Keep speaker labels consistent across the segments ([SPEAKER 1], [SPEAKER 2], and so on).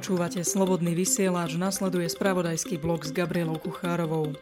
[SPEAKER 1] Počúvate slobodný vysielač, nasleduje spravodajský blok s Gabrielou Kuchárovou.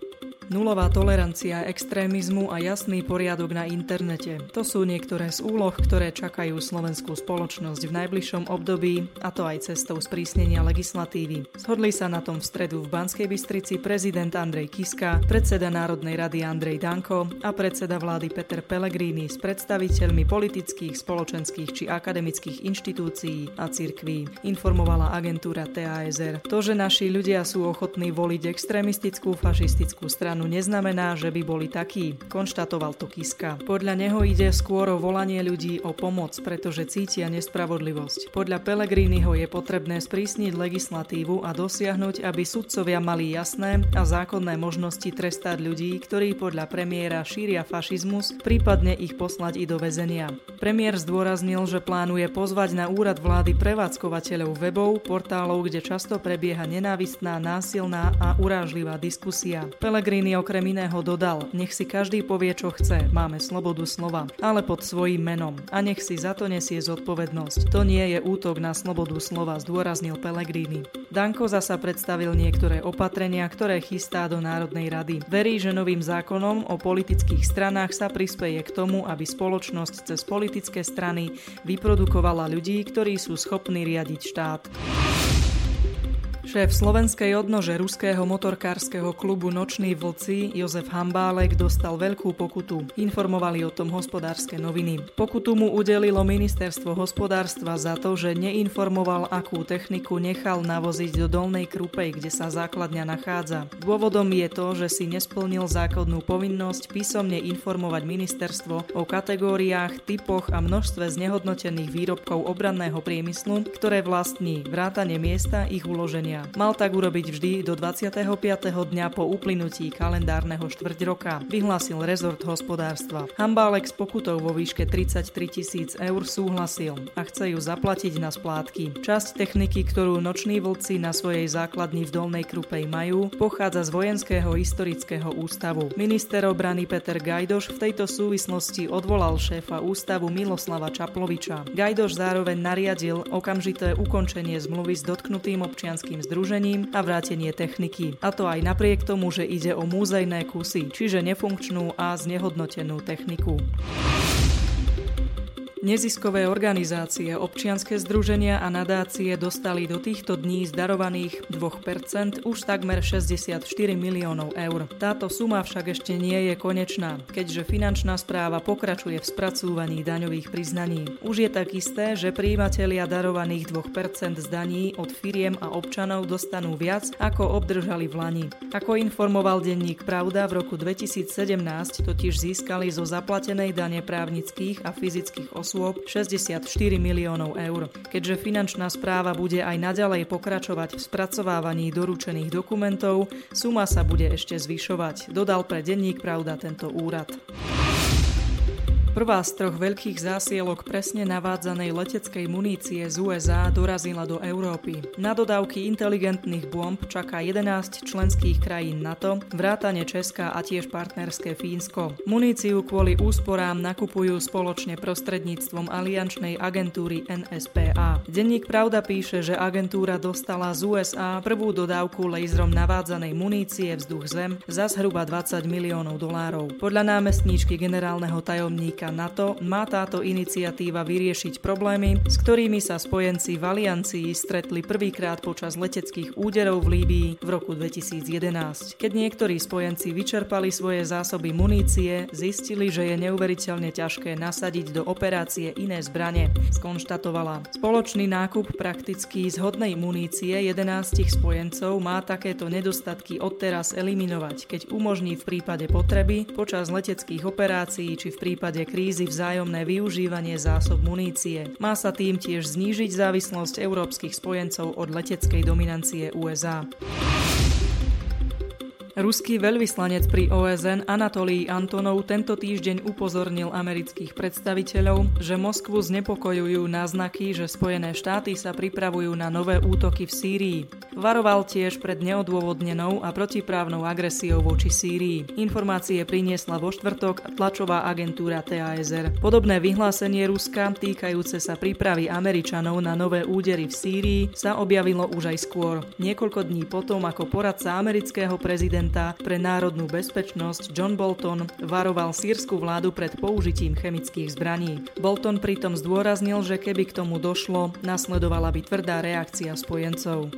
[SPEAKER 1] Nulová tolerancia extrémizmu a jasný poriadok na internete. To sú niektoré z úloh, ktoré čakajú slovenskú spoločnosť v najbližšom období, a to aj cestou sprísnenia legislatívy. Shodli sa na tom v stredu v Banskej Bystrici prezident Andrej Kiska, predseda Národnej rady Andrej Danko a predseda vlády Peter Pellegrini s predstaviteľmi politických, spoločenských či akademických inštitúcií a cirkví, informovala agentúra TASR. To, že naši ľudia sú ochotní voliť extrémistickú fašistickú stranu, stranu neznamená, že by boli takí, konštatoval to Kiska. Podľa neho ide skôr o volanie ľudí o pomoc, pretože cítia nespravodlivosť. Podľa Pelegriniho je potrebné sprísniť legislatívu a dosiahnuť, aby sudcovia mali jasné a zákonné možnosti trestať ľudí, ktorí podľa premiéra šíria fašizmus, prípadne ich poslať i do väzenia. Premiér zdôraznil, že plánuje pozvať na úrad vlády prevádzkovateľov webov, portálov, kde často prebieha nenávistná, násilná a urážlivá diskusia. Pelegrini Mussolini okrem iného dodal, nech si každý povie, čo chce, máme slobodu slova, ale pod svojím menom a nech si za to nesie zodpovednosť. To nie je útok na slobodu slova, zdôraznil Pellegrini. Danko zasa predstavil niektoré opatrenia, ktoré chystá do Národnej rady. Verí, že novým zákonom o politických stranách sa prispieje k tomu, aby spoločnosť cez politické strany vyprodukovala ľudí, ktorí sú schopní riadiť štát. Šéf slovenskej odnože ruského motorkárskeho klubu Noční vlci Jozef Hambálek dostal veľkú pokutu. Informovali o tom hospodárske noviny. Pokutu mu udelilo ministerstvo hospodárstva za to, že neinformoval, akú techniku nechal navoziť do Dolnej Krupej, kde sa základňa nachádza. Dôvodom je to, že si nesplnil zákonnú povinnosť písomne informovať ministerstvo o kategóriách, typoch a množstve znehodnotených výrobkov obranného priemyslu, ktoré vlastní, vrátane miesta ich uloženia dňa. Mal tak urobiť vždy do 25. dňa po uplynutí kalendárneho štvrť roka, vyhlásil rezort hospodárstva. Hambálek s pokutou vo výške 33 tisíc eur súhlasil a chce ju zaplatiť na splátky. Časť techniky, ktorú noční vlci na svojej základni v Dolnej Krupej majú, pochádza z Vojenského historického ústavu. Minister obrany Peter Gajdoš v tejto súvislosti odvolal šéfa ústavu Miloslava Čaploviča. Gajdoš zároveň nariadil okamžité ukončenie zmluvy s dotknutým občianským združením a vrátenie techniky. A to aj napriek tomu, že ide o múzejné kusy, čiže nefunkčnú a znehodnotenú techniku. Neziskové organizácie, občianske združenia a nadácie dostali do týchto dní zdarovaných 2% už takmer 64 miliónov eur. Táto suma však ešte nie je konečná, keďže finančná správa pokračuje v spracúvaní daňových priznaní. Už je tak isté, že príjimatelia darovaných 2% z daní od firiem a občanov dostanú viac, ako obdržali v Lani. Ako informoval denník Pravda, v roku 2017 totiž získali zo zaplatenej dane právnických a fyzických osôb osôb 64 miliónov eur. Keďže finančná správa bude aj naďalej pokračovať v spracovávaní doručených dokumentov, suma sa bude ešte zvyšovať, dodal pre denník Pravda tento úrad. Prvá z troch veľkých zásielok presne navádzanej leteckej munície z USA dorazila do Európy. Na dodávky inteligentných bomb čaká 11 členských krajín NATO, vrátane Česka a tiež partnerské Fínsko. Muníciu kvôli úsporám nakupujú spoločne prostredníctvom aliančnej agentúry NSPA. Denník Pravda píše, že agentúra dostala z USA prvú dodávku laserom navádzanej munície vzduch zem za zhruba 20 miliónov dolárov. Podľa námestníčky generálneho tajomníka NATO má táto iniciatíva vyriešiť problémy, s ktorými sa spojenci v aliancii stretli prvýkrát počas leteckých úderov v Líbii v roku 2011. Keď niektorí spojenci vyčerpali svoje zásoby munície, zistili, že je neuveriteľne ťažké nasadiť do operácie iné zbrane, skonštatovala. Spoločný nákup prakticky zhodnej munície 11 spojencov má takéto nedostatky odteraz eliminovať, keď umožní v prípade potreby počas leteckých operácií či v prípade krízy vzájomné využívanie zásob munície. Má sa tým tiež znížiť závislosť európskych spojencov od leteckej dominancie USA. Ruský veľvyslanec pri OSN Anatolii Antonov tento týždeň upozornil amerických predstaviteľov, že Moskvu znepokojujú náznaky, že Spojené štáty sa pripravujú na nové útoky v Sýrii. Varoval tiež pred neodôvodnenou a protiprávnou agresiou voči Sýrii. Informácie priniesla vo štvrtok tlačová agentúra TASR. Podobné vyhlásenie Ruska týkajúce sa prípravy Američanov na nové údery v Sýrii sa objavilo už aj skôr. Niekoľko dní potom, ako poradca amerického prezidenta prezidenta pre národnú bezpečnosť John Bolton varoval sírskú vládu pred použitím chemických zbraní. Bolton pritom zdôraznil, že keby k tomu došlo, nasledovala by tvrdá reakcia spojencov.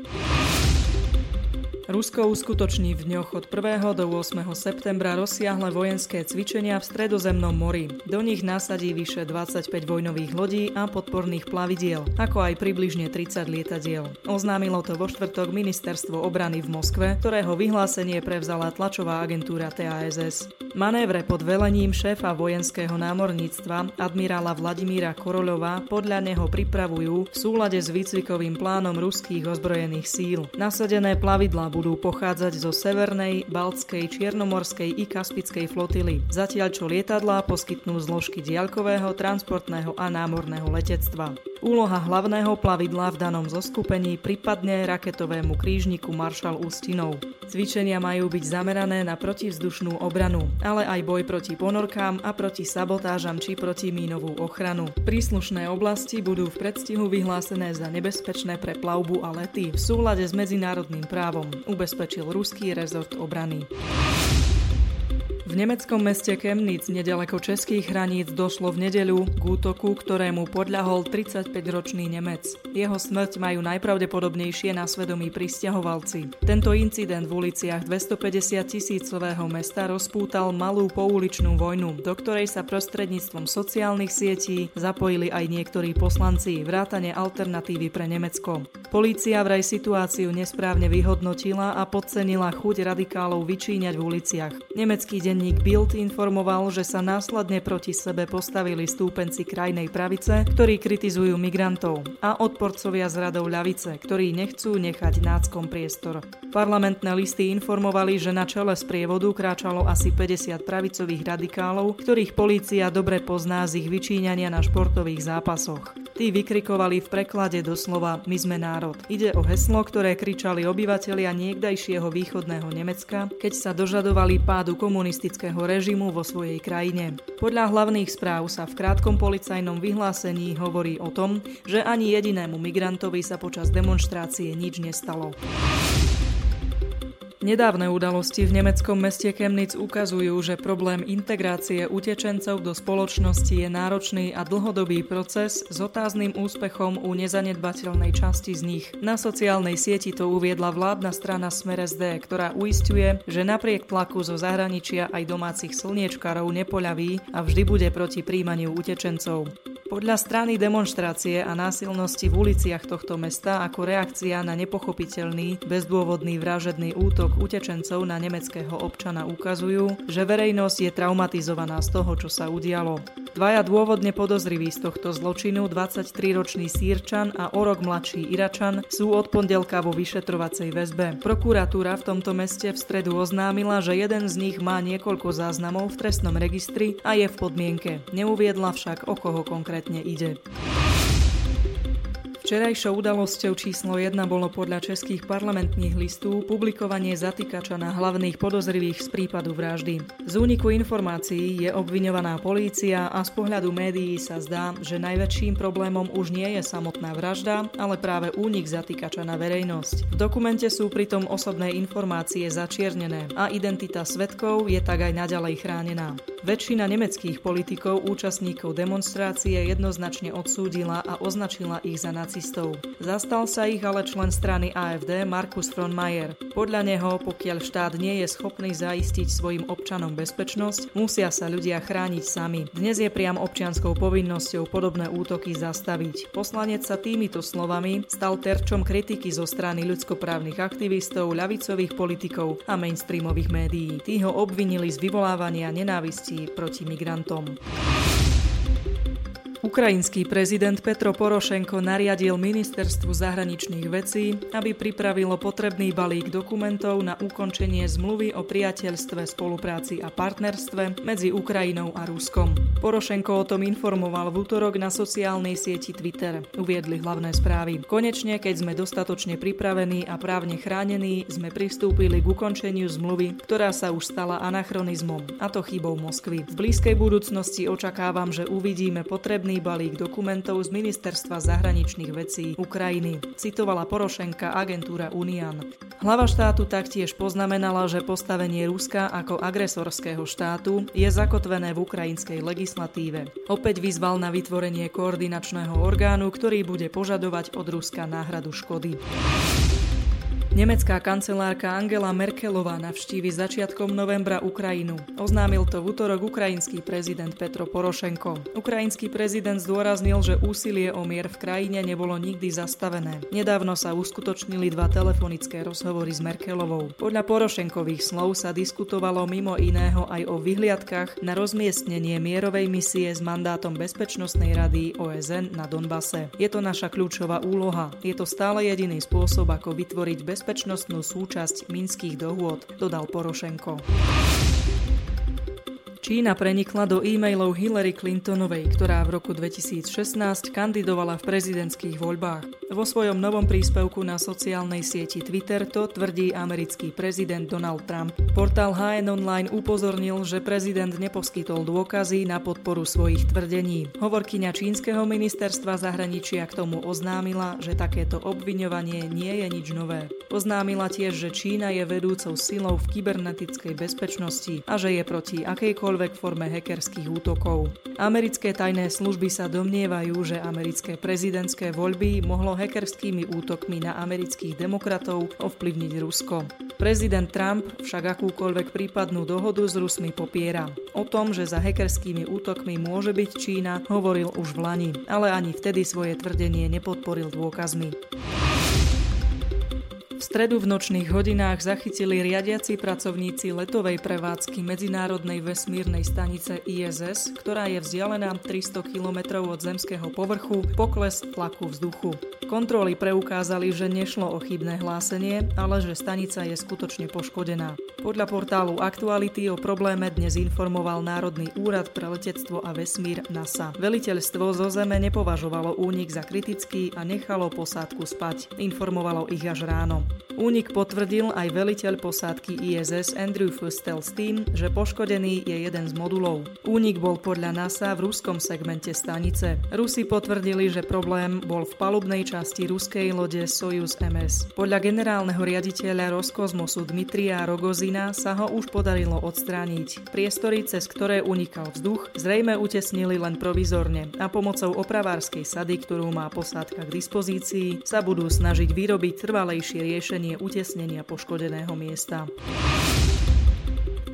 [SPEAKER 1] Rusko uskutoční v dňoch od 1. do 8. septembra rozsiahle vojenské cvičenia v Stredozemnom mori. Do nich nasadí vyše 25 vojnových lodí a podporných plavidiel, ako aj približne 30 lietadiel. Oznámilo to vo štvrtok ministerstvo obrany v Moskve, ktorého vyhlásenie prevzala tlačová agentúra TASS. Manévre pod velením šéfa vojenského námorníctva admirála Vladimíra Koroľova podľa neho pripravujú v súlade s výcvikovým plánom ruských ozbrojených síl. Nasadené plavidlá budú pochádzať zo severnej, baltskej, čiernomorskej i kaspickej flotily, zatiaľ čo lietadlá poskytnú zložky diaľkového, transportného a námorného letectva. Úloha hlavného plavidla v danom zoskupení pripadne raketovému krížniku Maršal Ústinov. Cvičenia majú byť zamerané na protivzdušnú obranu, ale aj boj proti ponorkám a proti sabotážam či proti mínovú ochranu. Príslušné oblasti budú v predstihu vyhlásené za nebezpečné pre plavbu a lety v súlade s medzinárodným právom, ubezpečil ruský rezort obrany. V nemeckom meste Chemnitz nedaleko českých hraníc došlo v nedeľu k útoku, ktorému podľahol 35-ročný Nemec. Jeho smrť majú najpravdepodobnejšie na svedomí pristahovalci. Tento incident v uliciach 250 tisícového mesta rozpútal malú pouličnú vojnu, do ktorej sa prostredníctvom sociálnych sietí zapojili aj niektorí poslanci, vrátane alternatívy pre Nemecko. Polícia vraj situáciu nesprávne vyhodnotila a podcenila chuť radikálov vyčíňať v uliciach. Nemecký deň Denník Bild informoval, že sa následne proti sebe postavili stúpenci krajnej pravice, ktorí kritizujú migrantov a odporcovia z radov ľavice, ktorí nechcú nechať náckom priestor. Parlamentné listy informovali, že na čele z prievodu kráčalo asi 50 pravicových radikálov, ktorých polícia dobre pozná z ich vyčíňania na športových zápasoch. Tí vykrikovali v preklade doslova My sme národ. Ide o heslo, ktoré kričali obyvatelia niekdajšieho východného Nemecka, keď sa dožadovali pádu komunistického komunistického režimu vo svojej krajine. Podľa hlavných správ sa v krátkom policajnom vyhlásení hovorí o tom, že ani jedinému migrantovi sa počas demonstrácie nič nestalo. Nedávne udalosti v nemeckom meste Chemnitz ukazujú, že problém integrácie utečencov do spoločnosti je náročný a dlhodobý proces s otázným úspechom u nezanedbateľnej časti z nich. Na sociálnej sieti to uviedla vládna strana Smer SD, ktorá uistuje, že napriek tlaku zo zahraničia aj domácich slniečkarov nepoľaví a vždy bude proti príjmaniu utečencov. Podľa strany demonstrácie a násilnosti v uliciach tohto mesta ako reakcia na nepochopiteľný, bezdôvodný vražedný útok utečencov na nemeckého občana ukazujú, že verejnosť je traumatizovaná z toho, čo sa udialo. Dvaja dôvodne podozriví z tohto zločinu, 23-ročný Sýrčan a o rok mladší Iračan, sú od pondelka vo vyšetrovacej väzbe. Prokuratúra v tomto meste v stredu oznámila, že jeden z nich má niekoľko záznamov v trestnom registri a je v podmienke. Neuviedla však, o koho konkrétne ide. Včerajšou udalosťou číslo 1 bolo podľa českých parlamentných listů publikovanie zatýkača na hlavných podozrivých z prípadu vraždy. Z úniku informácií je obviňovaná polícia a z pohľadu médií sa zdá, že najväčším problémom už nie je samotná vražda, ale práve únik zatýkača na verejnosť. V dokumente sú pritom osobné informácie začiernené a identita svetkov je tak aj naďalej chránená. Väčšina nemeckých politikov účastníkov demonstrácie jednoznačne odsúdila a označila ich za nacistov. Zastal sa ich ale člen strany AFD Markus von Mayer. Podľa neho, pokiaľ štát nie je schopný zaistiť svojim občanom bezpečnosť, musia sa ľudia chrániť sami. Dnes je priam občianskou povinnosťou podobné útoky zastaviť. Poslanec sa týmito slovami stal terčom kritiky zo strany ľudskoprávnych aktivistov, ľavicových politikov a mainstreamových médií. Tí ho obvinili z vyvolávania nenávisti proti migrantom. Ukrajinský prezident Petro Porošenko nariadil ministerstvu zahraničných vecí, aby pripravilo potrebný balík dokumentov na ukončenie zmluvy o priateľstve, spolupráci a partnerstve medzi Ukrajinou a Ruskom. Porošenko o tom informoval v útorok na sociálnej sieti Twitter, uviedli hlavné správy. Konečne, keď sme dostatočne pripravení a právne chránení, sme pristúpili k ukončeniu zmluvy, ktorá sa už stala anachronizmom, a to chybou Moskvy. V blízkej budúcnosti očakávam, že uvidíme potrebný balík dokumentov z Ministerstva zahraničných vecí Ukrajiny, citovala Porošenka agentúra Unian. Hlava štátu taktiež poznamenala, že postavenie Ruska ako agresorského štátu je zakotvené v ukrajinskej legislatíve. Opäť vyzval na vytvorenie koordinačného orgánu, ktorý bude požadovať od Ruska náhradu škody. Nemecká kancelárka Angela Merkelová navštívi začiatkom novembra Ukrajinu. Oznámil to v útorok ukrajinský prezident Petro Porošenko. Ukrajinský prezident zdôraznil, že úsilie o mier v krajine nebolo nikdy zastavené. Nedávno sa uskutočnili dva telefonické rozhovory s Merkelovou. Podľa Porošenkových slov sa diskutovalo mimo iného aj o vyhliadkach na rozmiestnenie mierovej misie s mandátom Bezpečnostnej rady OSN na Donbase. Je to naša kľúčová úloha. Je to stále jediný spôsob, ako vytvoriť bezpečnosť bezpečnostnú súčasť minských dohôd, dodal Porošenko. Čína prenikla do e-mailov Hillary Clintonovej, ktorá v roku 2016 kandidovala v prezidentských voľbách. Vo svojom novom príspevku na sociálnej sieti Twitter to tvrdí americký prezident Donald Trump. Portál HN Online upozornil, že prezident neposkytol dôkazy na podporu svojich tvrdení. Hovorkyňa čínskeho ministerstva zahraničia k tomu oznámila, že takéto obviňovanie nie je nič nové. Oznámila tiež, že Čína je vedúcou silou v kybernetickej bezpečnosti a že je proti akejkoľvek akejkoľvek forme hackerských útokov. Americké tajné služby sa domnievajú, že americké prezidentské voľby mohlo hackerskými útokmi na amerických demokratov ovplyvniť Rusko. Prezident Trump však akúkoľvek prípadnú dohodu s Rusmi popiera. O tom, že za hackerskými útokmi môže byť Čína, hovoril už v Lani, ale ani vtedy svoje tvrdenie nepodporil dôkazmi stredu v nočných hodinách zachytili riadiaci pracovníci letovej prevádzky Medzinárodnej vesmírnej stanice ISS, ktorá je vzdialená 300 km od zemského povrchu, pokles tlaku vzduchu. Kontroly preukázali, že nešlo o chybné hlásenie, ale že stanica je skutočne poškodená. Podľa portálu Aktuality o probléme dnes informoval Národný úrad pre letectvo a vesmír NASA. Veliteľstvo zo Zeme nepovažovalo únik za kritický a nechalo posádku spať. Informovalo ich až ráno. Únik potvrdil aj veliteľ posádky ISS Andrew Fustel s tým, že poškodený je jeden z modulov. Únik bol podľa NASA v ruskom segmente stanice. Rusi potvrdili, že problém bol v palubnej časti ruskej lode Soyuz MS. Podľa generálneho riaditeľa Roskosmosu Dmitria Rogozina sa ho už podarilo odstrániť. Priestory, cez ktoré unikal vzduch, zrejme utesnili len provizorne a pomocou opravárskej sady, ktorú má posádka k dispozícii, sa budú snažiť vyrobiť trvalejšie riešenie riešenie utesnenia poškodeného miesta.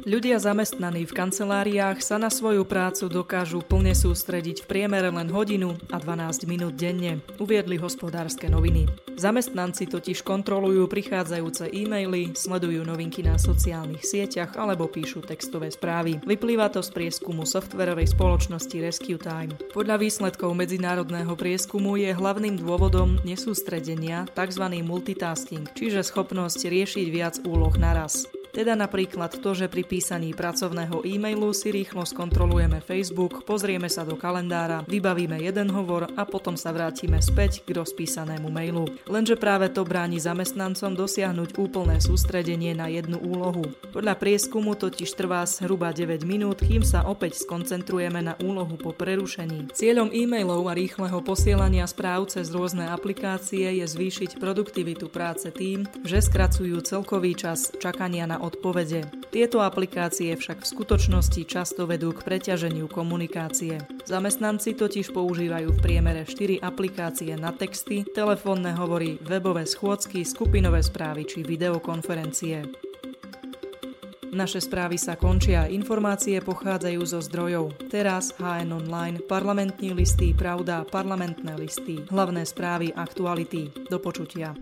[SPEAKER 1] Ľudia zamestnaní v kanceláriách sa na svoju prácu dokážu plne sústrediť v priemere len hodinu a 12 minút denne, uviedli hospodárske noviny. Zamestnanci totiž kontrolujú prichádzajúce e-maily, sledujú novinky na sociálnych sieťach alebo píšu textové správy. Vyplýva to z prieskumu softverovej spoločnosti Rescue Time. Podľa výsledkov medzinárodného prieskumu je hlavným dôvodom nesústredenia tzv. multitasking, čiže schopnosť riešiť viac úloh naraz. Teda napríklad to, že pri písaní pracovného e-mailu si rýchlo skontrolujeme Facebook, pozrieme sa do kalendára, vybavíme jeden hovor a potom sa vrátime späť k rozpísanému mailu. Lenže práve to bráni zamestnancom dosiahnuť úplné sústredenie na jednu úlohu. Podľa prieskumu totiž trvá zhruba 9 minút, kým sa opäť skoncentrujeme na úlohu po prerušení. Cieľom e-mailov a rýchleho posielania správ cez rôzne aplikácie je zvýšiť produktivitu práce tým, že skracujú celkový čas čakania na odpovede. Tieto aplikácie však v skutočnosti často vedú k preťaženiu komunikácie. Zamestnanci totiž používajú v priemere 4 aplikácie na texty, telefónne hovory, webové schôdzky, skupinové správy či videokonferencie. Naše správy sa končia, informácie pochádzajú zo zdrojov. Teraz HN Online, parlamentní listy, pravda, parlamentné listy, hlavné správy, aktuality. Do počutia.